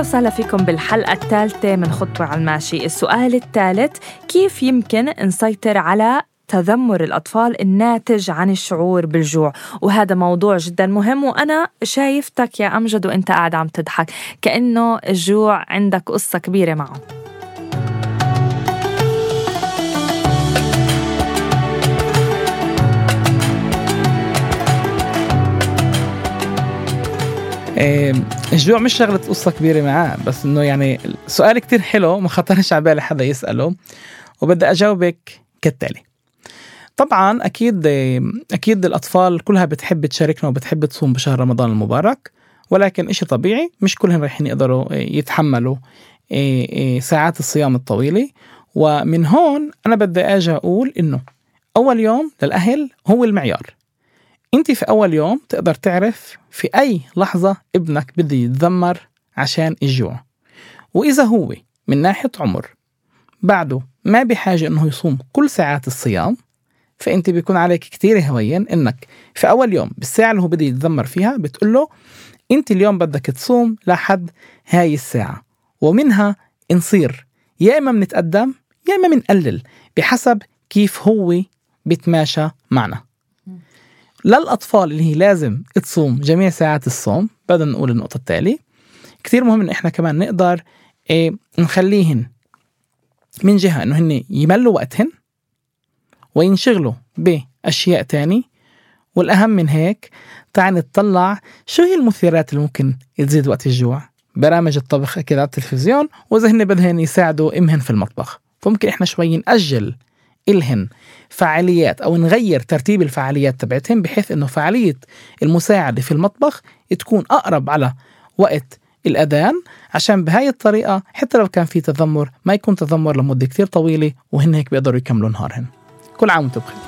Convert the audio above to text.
وسهلا فيكم بالحلقة الثالثة من خطوة على الماشي. السؤال الثالث كيف يمكن نسيطر على تذمر الأطفال الناتج عن الشعور بالجوع؟ وهذا موضوع جدا مهم وأنا شايفتك يا أمجد وأنت قاعد عم تضحك. كأنه الجوع عندك قصة كبيرة معه. الجوع مش شغلة قصة كبيرة معاه بس إنه يعني سؤال كتير حلو ما خطرش على بالي حدا يسأله وبدي أجاوبك كالتالي. طبعا أكيد أكيد الأطفال كلها بتحب تشاركنا وبتحب تصوم بشهر رمضان المبارك ولكن إشي طبيعي مش كلهم رايحين يقدروا يتحملوا ساعات الصيام الطويلة. ومن هون أنا بدي أجي أقول إنه أول يوم للأهل هو المعيار. انت في أول يوم تقدر تعرف في أي لحظة ابنك بده يتذمر عشان الجوع وإذا هو من ناحية عمر بعده ما بحاجة إنه يصوم كل ساعات الصيام فانت بيكون عليك كتير هوين إنك في أول يوم بالساعة اللي هو بده يتذمر فيها بتقول له انت اليوم بدك تصوم لحد هاي الساعة ومنها نصير. يا إما بنتقدم يا إما بنقلل بحسب كيف هو بيتماشى معنا. للأطفال اللي هي لازم تصوم جميع ساعات الصوم بدنا نقول النقطة التالي كثير مهم إنه إحنا كمان نقدر إيه نخليهن من جهة إنه هن يملوا وقتهن وينشغلوا بأشياء تاني. والأهم من هيك تعال نطلع شو هي المثيرات اللي ممكن تزيد وقت الجوع؟ برامج الطبخ أكيد على التلفزيون وإذا هن بدهن يساعدوا إمهن في المطبخ. فممكن إحنا شوي نأجل إلهن فعاليات أو نغير ترتيب الفعاليات تبعتهم بحيث أنه فعالية المساعدة في المطبخ تكون أقرب على وقت الأذان. عشان بهاي الطريقة حتى لو كان في تذمر ما يكون تذمر لمدة كتير طويلة وهن هيك بيقدروا يكملوا نهارهن. كل عام وأنتم بخير.